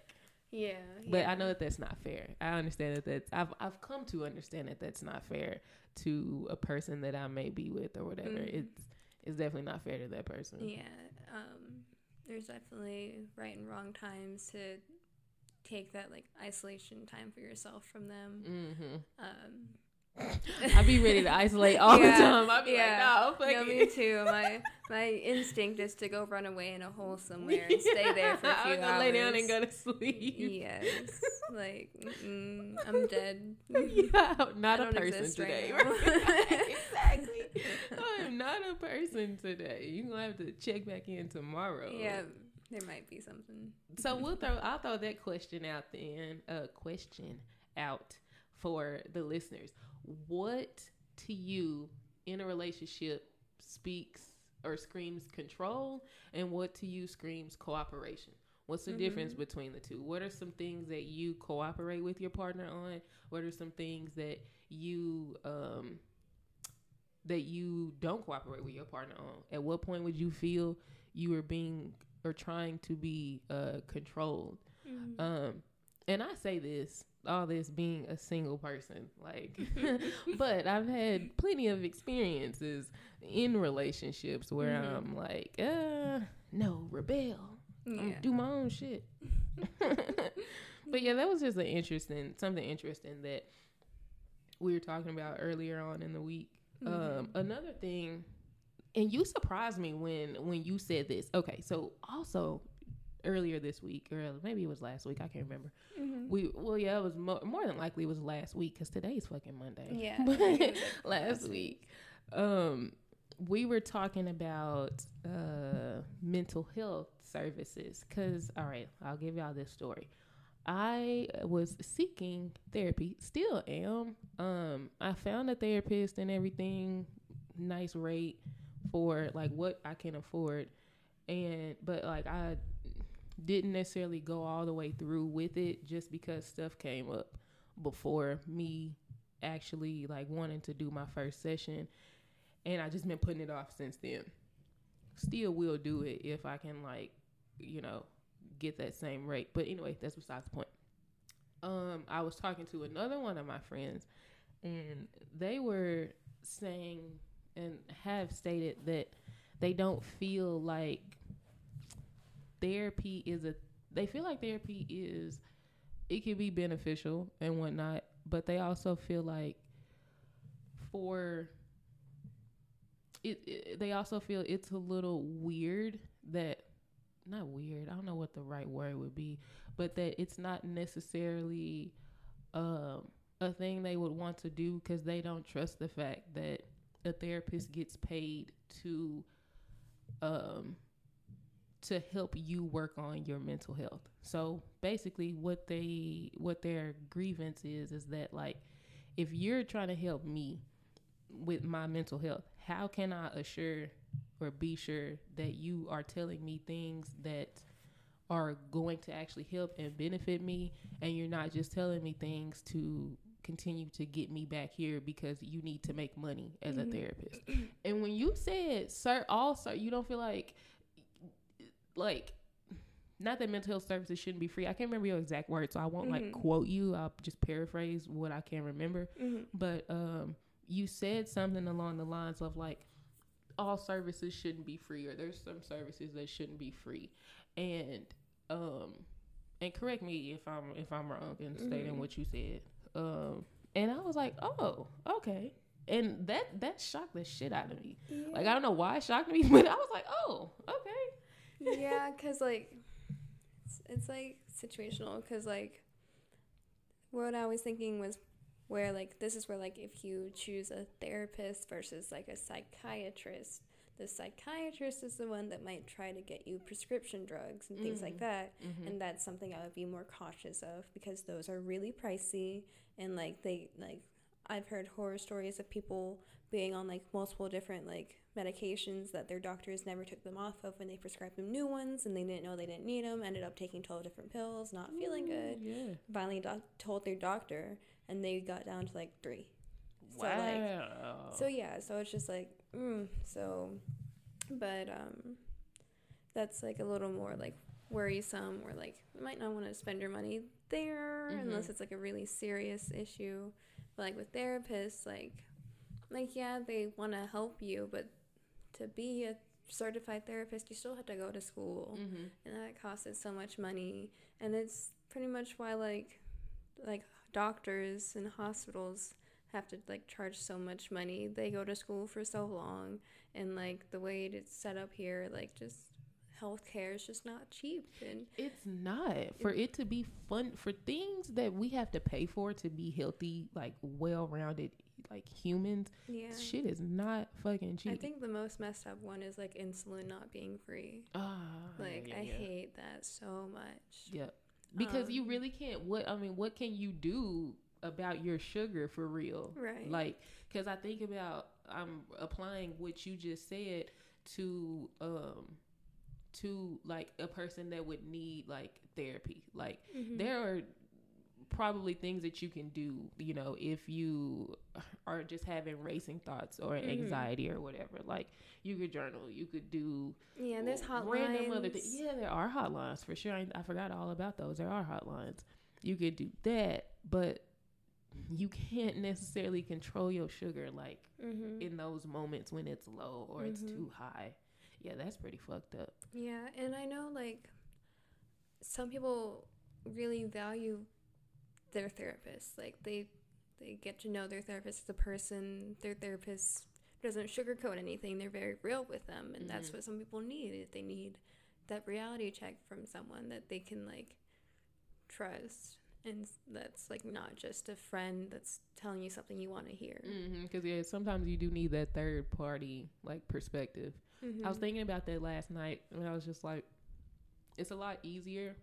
yeah, But yeah. I know that that's not fair. I understand that that's I've I've come to understand that that's not fair to a person that I may be with or whatever. Mhm. It's it's definitely not fair to that person. Yeah, um, there's definitely right and wrong times to take that like isolation time for yourself from them. Mm-hmm. Um, I be ready to isolate all Yeah, the time. I be yeah. like, no, fuck no, me too. My my instinct is to go run away in a hole somewhere and stay there for a few I'm hours. gonna lay down and go to sleep. Yes, like I'm dead. Yeah, not a person right today. exactly. I am not a person today. You are gonna have to check back in tomorrow. Yeah, there might be something. So we'll throw. I'll throw that question out then. Uh, question out for the listeners. What to you in a relationship speaks or screams control, and what to you screams cooperation? What's the difference between the two? What are some things that you cooperate with your partner on? What are some things that you um that you don't cooperate with your partner on? At what point would you feel you were being or trying to be uh controlled? Um and I say this, all this being a single person, like but I've had plenty of experiences in relationships where I'm like, uh no, rebel. Yeah. do my own shit. but yeah, that was just an interesting something interesting that we were talking about earlier on in the week. Um, another thing, and you surprised me when when you said this. Okay, so also earlier this week, or maybe it was last week, I can't remember. We well, yeah, it was mo- more than likely it was last week because today's fucking Monday. Yeah, but I think it was, like, last week, um, we were talking about uh mental health services. Cause all right, I'll give y'all this story. I was seeking therapy, still am. Um, I found a therapist and everything, nice rate for like what I can afford, and but like I didn't necessarily go all the way through with it just because stuff came up before me actually like wanting to do my first session, and I just been putting it off since then. Still will do it if I can like, you know, get that same rate. But anyway, that's besides the point. Um, I was talking to another one of my friends, and they were saying and have stated that they don't feel like therapy is a. They feel like therapy is, it can be beneficial and whatnot, but they also feel like for it, it they also feel it's a little weird that not weird i don't know what the right word would be but that it's not necessarily um, a thing they would want to do because they don't trust the fact that a therapist gets paid to um to help you work on your mental health. So basically what they what their grievance is is that like if you're trying to help me with my mental health how can i assure or be sure that you are telling me things that are going to actually help and benefit me and you're not just telling me things to continue to get me back here because you need to make money as a mm-hmm. therapist? And when you said sir all sir you don't feel like like not that mental health services shouldn't be free. I can't remember your exact words, so I won't like quote you. I'll just paraphrase what I can remember. But um, you said something along the lines of like all services shouldn't be free, or there's some services that shouldn't be free, and um, and correct me if I'm if I'm wrong in stating what you said. Um, and I was like, oh, okay. And that that shocked the shit out of me. Like I don't know why it shocked me, but I was like, oh, okay. Yeah, because like it's, it's like situational. Because like what I was thinking was where like this is where like if you choose a therapist versus like a psychiatrist, the psychiatrist is the one that might try to get you prescription drugs and things like mm-hmm. that, mm-hmm. and that's something I would be more cautious of because those are really pricey and like they like I've heard horror stories of people being on like multiple different like medications that their doctors never took them off of when they prescribed them new ones and they didn't know they didn't need them. Ended up taking 12 different pills, not feeling good. Yeah. Finally doc- told their doctor and they got down to like three. So like Wow. so yeah, so it's just like mm, so, but um, that's like a little more like worrisome. or like you might not want to spend your money there unless it's like a really serious issue. But like with therapists, like like yeah, they want to help you, but to be a certified therapist, you still have to go to school, Mm-hmm. and that costs so much money. And it's pretty much why like like doctors and hospitals have to like charge so much money. They go to school for so long, and like the way it's set up here, like just healthcare is just not cheap and it's not for it to be fun for things that we have to pay for to be healthy like well-rounded like humans yeah. shit is not fucking cheap i think the most messed up one is like insulin not being free. Uh, like yeah, i yeah. hate that so much. Yep. Because Um, you really can't what i mean what can you do about your sugar for real? Right. like because i think about i'm applying what you just said to um to like a person that would need like therapy. Like there are probably things that you can do you know if you are just having racing thoughts or anxiety or whatever. Like you could journal you could do yeah there's hotlines random other things yeah there are hotlines for sure. I, I forgot all about those. There are hotlines. You could do that but you can't necessarily control your sugar like Mm-hmm. in those moments when it's low or it's too high. Yeah that's pretty fucked up. Yeah, and I know like some people really value their therapist. Like they they get to know their therapist as a person. Their therapist doesn't sugarcoat anything. They're very real with them, and that's what some people need. They need that reality check from someone that they can like trust. And that's like not just a friend that's telling you something you want to hear. because yeah sometimes you do need that third party like perspective Mm-hmm. i was thinking about that last night and i was just like it's a lot easier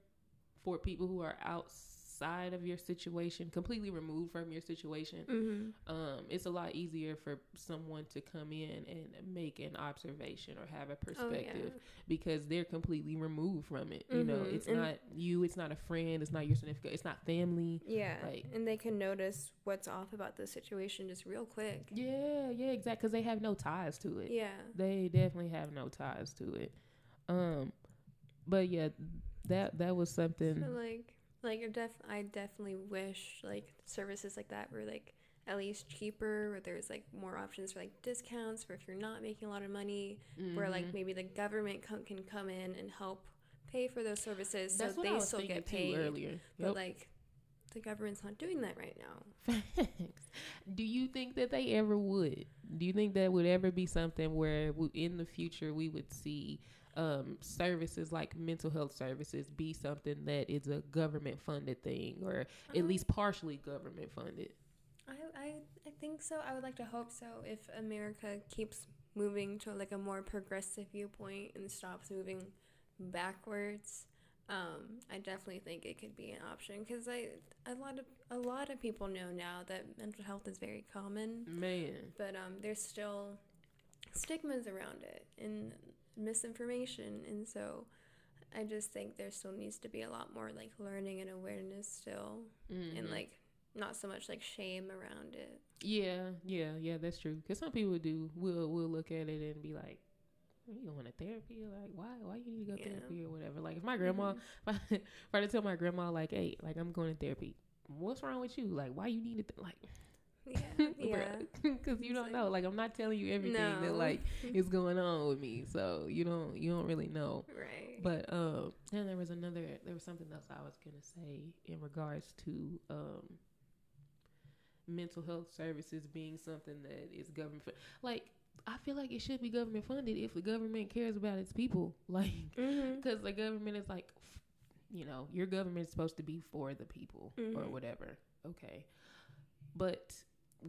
for people who are outside of your situation completely removed from your situation Mm-hmm. um, it's a lot easier for someone to come in and make an observation or have a Oh, perspective because they're completely removed from it you know Mhm. it's And- not you it's not a friend it's not your significant it's not family Yeah, Like- and they can notice what's off about the situation just real quick. yeah yeah exactly because they have no ties to it Yeah. they definitely have no ties to it um but yeah that that was something So like like I def I definitely wish like services like that were like at least cheaper where there's like more options for like discounts for if you're not making a lot of money where Mm-hmm. like maybe the government com- can come in and help pay for those services that's so they still get paid earlier but like the government's not doing that right now. Do you think that they ever would? Do you think that would ever be something where w- in the future we would see um, services like mental health services be something that is a government funded thing or at Um, least partially government funded? I, I I think so. I would like to hope so. If America keeps moving to like a more progressive viewpoint and stops moving backwards, um, I definitely think it could be an option because I a lot of a lot of people know now that mental health is very common, Man, but um, there's still stigmas around it and misinformation, and so. I just think there still needs to be a lot more like learning and awareness still, Mm-hmm. and like not so much like shame around it. yeah, yeah, yeah, that's true. Because some people do will will look at it and be like, "You going to therapy? Like, why? Why you need to go Yeah. therapy or whatever?" Like, if my grandma, if, I, if I to tell my grandma, like, "Hey, like, I'm going to therapy," what's wrong with you? Like, why you need it? Like, Yeah, yeah. because you don't know. Like, I'm not telling you everything that like is going on with me, so you don't you don't really know. Right. But um, and there was another, there was something else I was gonna say in regards to um, mental health services being something that is government, fu- like I feel like it should be government funded if the government cares about its people, like because the government is like, you know, your government is supposed to be for the people or Mhm. whatever. Okay, but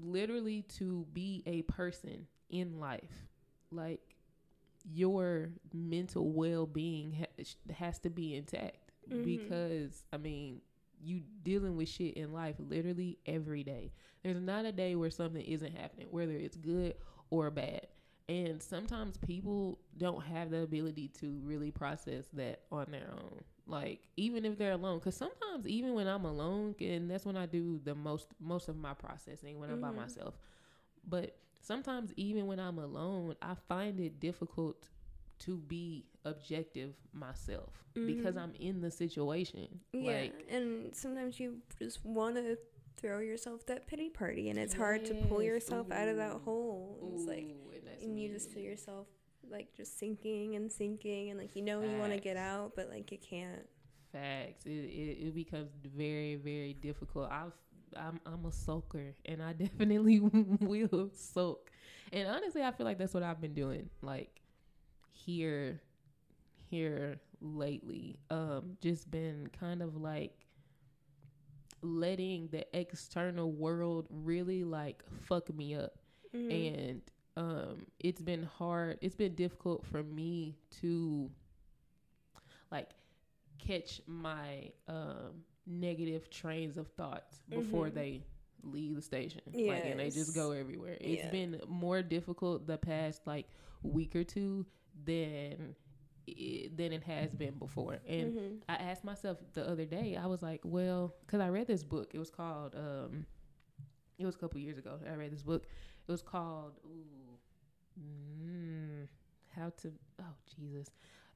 literally to be a person in life, like your mental well-being ha- has to be intact Mhm. because I mean you dealing with shit in life literally every day. There's not a day where something isn't happening, whether it's good or bad. And sometimes people don't have the ability to really process that on their own. Like even if they're alone, because sometimes even when I'm alone, and that's when I do the most most of my processing when I'm by Mhm. myself. But sometimes even when I'm alone, I find it difficult to be objective myself because Mhm. I'm in the situation. yeah, Like and sometimes you just want to throw yourself that pity party, and it's hard to pull Yes. yourself out of that Ooh. hole. It's like, and, and you just feel yourself like just sinking and sinking, and like you know you want to get out, but like you can't. facts. It, it it becomes very very difficult. I've I'm I'm a soaker and I definitely will soak. And honestly, I feel like that's what I've been doing. Like here, here lately, um, just been kind of like letting the external world really like fuck me up, Mm-hmm. and um, it's been hard. It's been difficult for me to like catch my um negative trains of thoughts before Mhm. they leave the station like and they just go everywhere It's Yeah. been more difficult the past like week or two than it, than it has been before and Mhm. i asked myself the other day i was like well because i read this book it was called um it was a couple years ago i read this book it was called ooh mm, how to oh jesus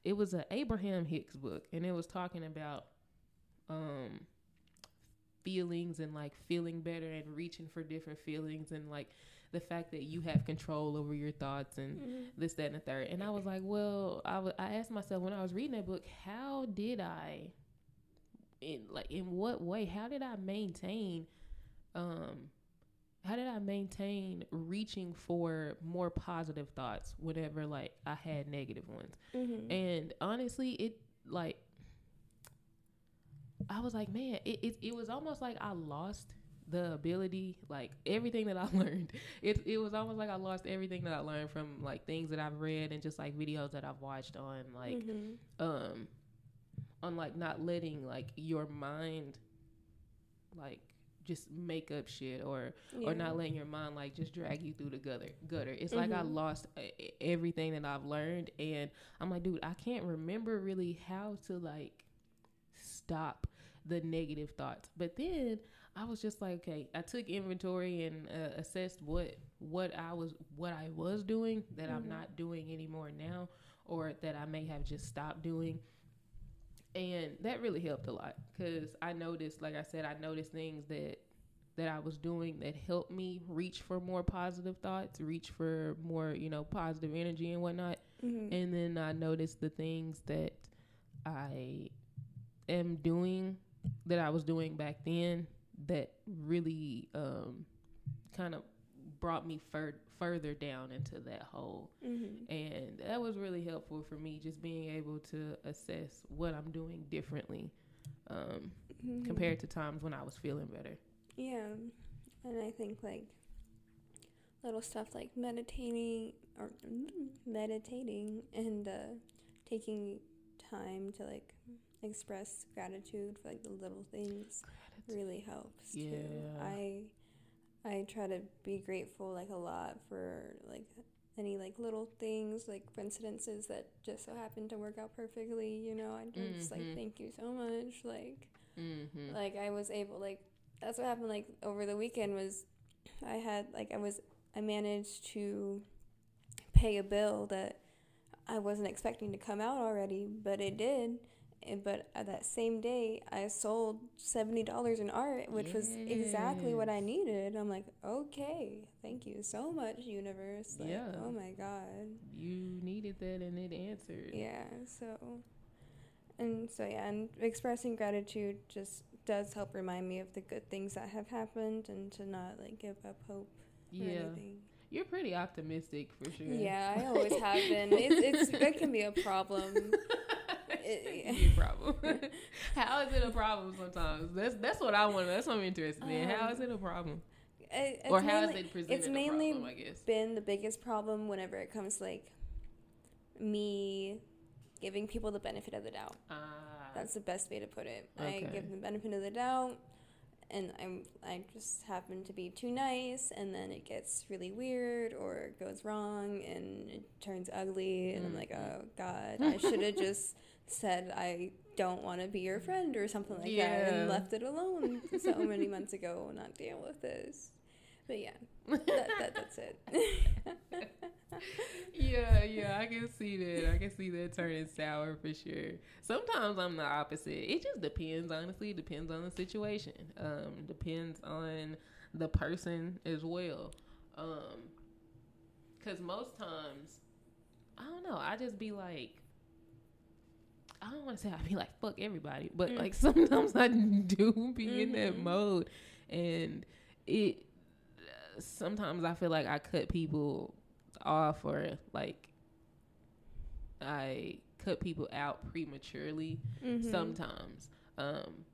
it was a abraham hicks book and it was talking about um feelings and like feeling better and reaching for different feelings and like the fact that you have control over your thoughts and Mhm. this that and the third and i was like well I wa- I asked myself when i was reading that book how did i in like in what way how did i maintain um how did i maintain reaching for more positive thoughts whenever like i had negative ones Mhm. and honestly it like i was like man it, it, it was almost like i lost the ability like everything that i learned it, it was almost like i lost everything that i learned from like things that i've read and just like videos that i've watched on like Mhm. um on like not letting like your mind like just make up shit or Yeah. or not letting your mind like just drag you through the gutter gutter it's like i Mhm. lost uh, everything that i've learned and i'm like dude i can't remember really how to like stop the negative thoughts but then i was just like okay i took inventory and uh, assessed what what i was what i was doing that i'm Mhm. not doing anymore now or that i may have just stopped doing and that really helped a lot because i noticed like i said i noticed things that that i was doing that helped me reach for more positive thoughts reach for more you know positive energy and whatnot Mhm. and then i noticed the things that i am doing that i was doing back then that really um kind of brought me fur- further down into that hole Mhm. and that was really helpful for me just being able to assess what i'm doing differently um, Mhm. compared to times when i was feeling better Yeah, and I think like little stuff like meditating or meditating and uh, taking time to like express gratitude for like the little things really helps too. I I try to be grateful like a lot for like any like little things like coincidences that just so happen to work out perfectly you know i just like Mhm. thank you so much like mm-hmm. like I was able like that's what happened like over the weekend was I had like I was I managed to pay a bill that I wasn't expecting to come out already, but it did. And, but at that same day, I sold seventy dollars in art, which was exactly what I needed. I'm like, okay, thank you so much, universe. Like, Yeah. Oh my god. you needed that and it answered Yeah, so and so yeah, and expressing gratitude just does help remind me of the good things that have happened and to not like give up hope or yeah anything. you're pretty optimistic for sure Yeah, I always have been. It's, it's it can be a problem. It can be a problem. How is it a problem sometimes? That's that's what I want. That's what I'm interested in. How is it a problem? It, or how mainly, is it presented It's mainly problem? I guess. been the biggest problem whenever it comes to, like me giving people the benefit of the doubt. Ah, That's the best way to put it. I give them the benefit of the doubt, and I'm I just happen to be too nice, and then it gets really weird or it goes wrong, and it turns ugly, and I'm like, Mhm. oh God, I should have just said I don't want to be your friend or something like that, and left it alone so many months ago, not deal with this. But yeah, that, that that's it. yeah, yeah, I can see that. I can see that turning sour for sure. Sometimes I'm the opposite. It just depends, honestly. Depends on the situation. Um, depends on the person as well. Um, cause most times, I don't know. I just be like, I don't want to say I be like fuck everybody, but Mm. like sometimes I do be in that Mhm. mode, and it sometimes I feel like I cut people off or like I cut people out prematurely Mhm. sometimes. Um,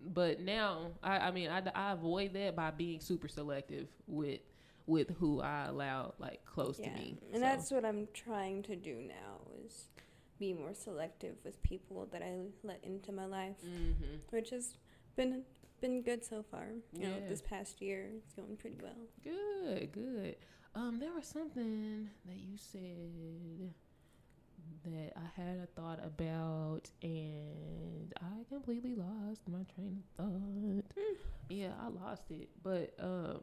but now I, I mean I, I avoid that by being super selective with with who I allow like close yeah, to me. and So, that's what I'm trying to do now is be more selective with people that I let into my life, mhm. which has been been good so far. You know, this past year it's going pretty well. Good, good. Um, there was something that you said that I had a thought about, and I completely lost my train of thought. Yeah, I lost it, but um,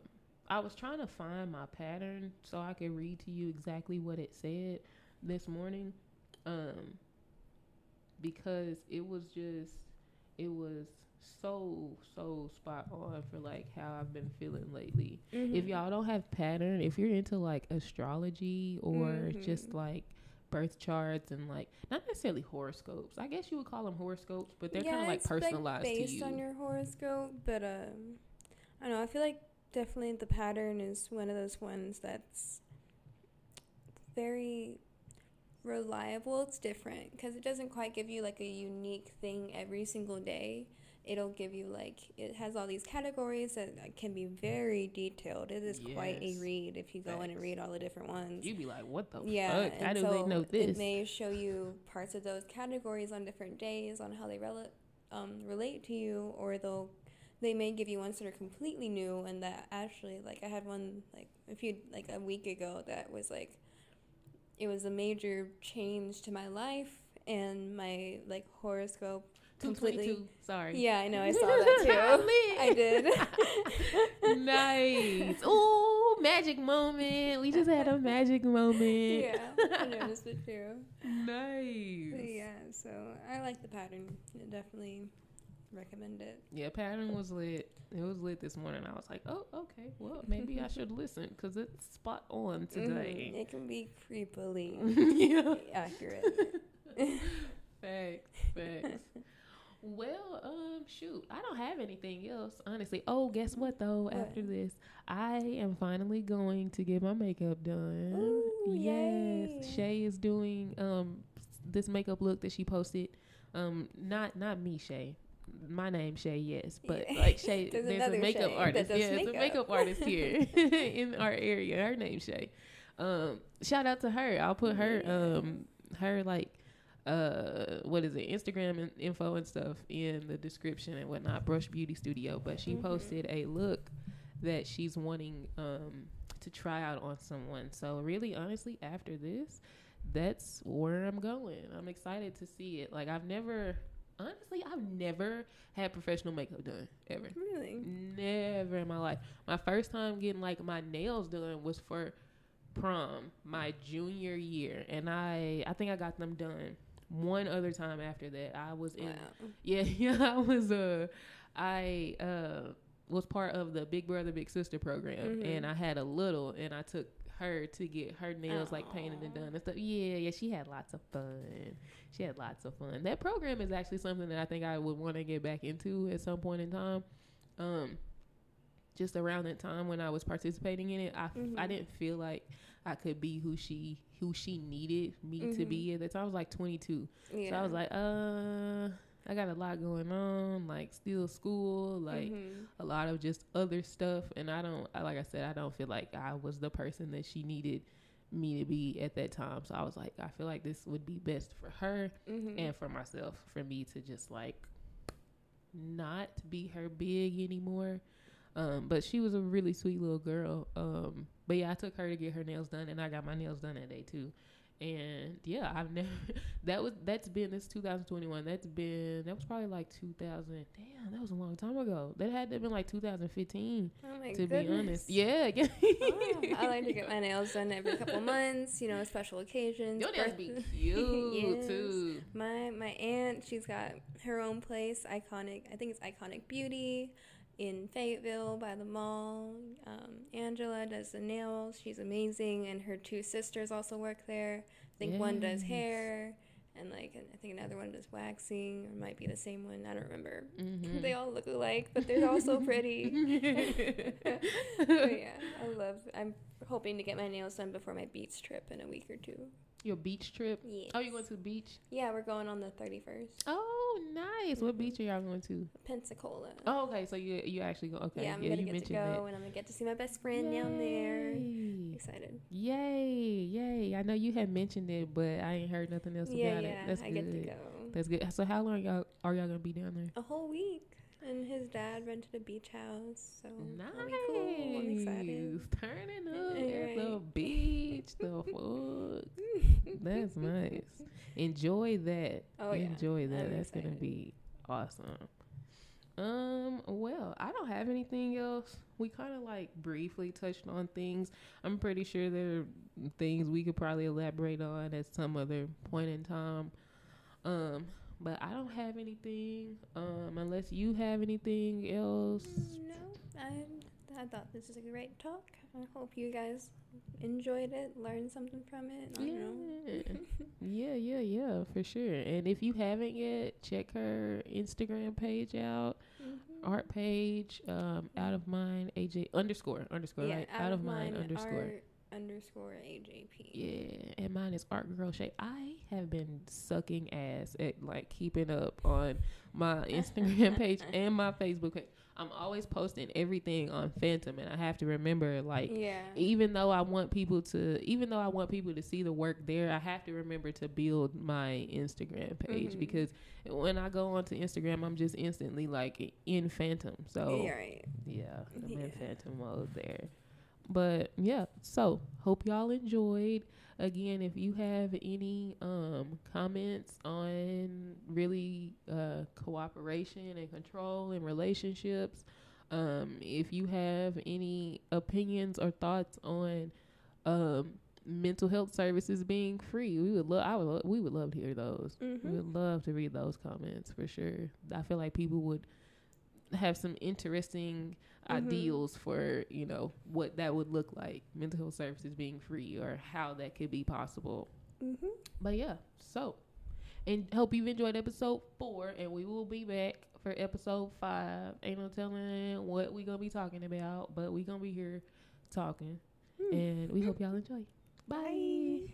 I was trying to find my pattern so I could read to you exactly what it said this morning, um, because it was just it was so so spot on for like how I've been feeling lately. Mm-hmm. If y'all don't have pattern, if you're into like astrology or Mhm. just like birth charts and like not necessarily horoscopes. I guess you would call them horoscopes, but they're kind of like personalized based to you. on your horoscope, but um, I don't know. I feel like definitely the pattern is one of those ones that's very reliable. It's different because it doesn't quite give you like a unique thing every single day. It'll give you like it has all these categories that can be very detailed. It is quite a read if you go in and read all the different ones. You'd be like, what the Yeah, fuck? How do so they know It this? may show you parts of those categories on different days on how they rel- um, relate to you, or they'll they may give you ones that are completely new and that actually like I had one like a few like a week ago that was like it was a major change to my life and my like horoscope completely 222. Sorry. yeah I know I saw that too I did nice. Ooh, magic moment. We just had a magic moment. yeah I noticed it too Nice. But yeah, so I like the pattern. I definitely recommend it. Yeah, pattern was lit. It was lit this morning. I was like, oh, okay. Well, maybe I should listen because it's spot on Mhm. today. It can be creepily yeah. accurate. Facts. Facts. Well, um, shoot, I don't have anything else, honestly. Oh, guess what though? What? After this, I am finally going to get my makeup done. Ooh, yes, yay. Shay is doing um this makeup look that she posted. Um, not not me, Shay. My name Shay, yes, but like Shay, There's there's, a makeup Shay artist. Yeah, there's a makeup. makeup artist here in our area. Her name's Shay. Um, shout out to her. I'll put her um her like uh what is it instagram and info and stuff in the description and whatnot brush beauty studio but she Mhm. posted a look that she's wanting um to try out on someone so really honestly after this that's where i'm going i'm excited to see it like i've never honestly i've never had professional makeup done ever really? Never in my life. My first time getting like my nails done was for prom, my junior year, and I I think I got them done one other time after that. I was in Wow. yeah yeah I was uh I uh was part of the Big Brother Big Sister program, Mhm. and I had a little, and I took her to get her nails like painted and done and stuff. Yeah, yeah, she had lots of fun. She had lots of fun. That program is actually something that I think I would want to get back into at some point in time. Um, just around that time when I was participating in it, I, Mhm. I didn't feel like I could be who she who she needed me to Mhm. be at the time. I was like 22, Yeah. so I was like, uh, I got a lot going on, like still school, like Mhm. a lot of just other stuff. And i don't I- like i said i don't feel like i was the person that she needed me to be at that time. So i was like i feel like this would be best for her Mhm. and for myself for me to just like not be her big anymore. Um but she was a really sweet little girl. Um but yeah i took her to get her nails done and i got my nails done that day too and yeah i've never that was that's been this 2021 that's been that was probably like 2000 damn that was a long time ago that had to have been like 2015 oh my to goodness. be honest yeah Oh, I like to get my nails done every couple months, you know, special occasions. your nails be cute Yes. too My my aunt, she's got her own place, iconic. I think it's Iconic Beauty in Fayetteville by the mall. Um, Angela does the nails. She's amazing, and her two sisters also work there. I think one does hair, and like I think another one is waxing, or might be the same one. I don't remember. Mhm. they all look alike, but they're all so pretty. yeah, I love. I'm hoping to get my nails done before my beach trip in a week or two. Your beach trip? Oh, yes. Oh, you going to the beach? Yeah, we're going on the 31st. Oh, nice. What beach are y'all going to? Pensacola. Oh, okay. So you you actually go? Okay. yeah, I'm you gonna get to go, and I'm gonna get to see my best friend down there. Excited. Yay, yay. I know you had mentioned it, but I ain't heard nothing else Yeah, about yeah, it. That's I good. get to go. That's good. So how long y'all are y'all gonna be down there? A whole week, and his dad rented a beach house, so Nice. be cool. I'm excited. Turning up Right. at the beach, the fuck. That's nice. Enjoy that. Oh, yeah. Enjoy that. I'm That's gonna be awesome. Um, well, I don't have anything else. We kind of like briefly touched on things. I'm pretty sure there are things we could probably elaborate on at some other point in time. Um, but I don't have anything. Um, unless you have anything else. No, I I thought this was a great talk. I hope you guys enjoyed it, learned something from it. I don't know. Yeah. yeah, yeah, yeah, for sure. And if you haven't yet, check her Instagram page out, Mhm. art page, um, out of mind, AJ underscore underscore Yeah, right, out, of mind, underscore. art underscore AJP. Yeah, and mine is Art Girl Shay. I have been sucking ass at like keeping up on my Instagram page and my Facebook page. I'm always posting everything on Phantom, and I have to remember like Yeah. even though I want people to even though I want people to see the work there, I have to remember to build my Instagram page Mhm. because when I go onto Instagram, I'm just instantly like in Phantom. So Yeah, right. yeah, I'm in Yeah. Phantom mode there. But yeah, so hope y'all enjoyed. Again, if you have any um comments on really uh cooperation and control in relationships, um if you have any opinions or thoughts on um mental health services being free, we would love I would lo- we would love to hear those. We Mhm. would love to read those comments for sure. I feel like people would have some interesting Mhm. ideals for you know what that would look like mental health services being free or how that could be possible Mhm. but yeah so and hope you've enjoyed episode four and we will be back for episode five ain't no telling what we gonna be talking about but we gonna be here talking Hmm. and we hope y'all enjoy bye. Bye.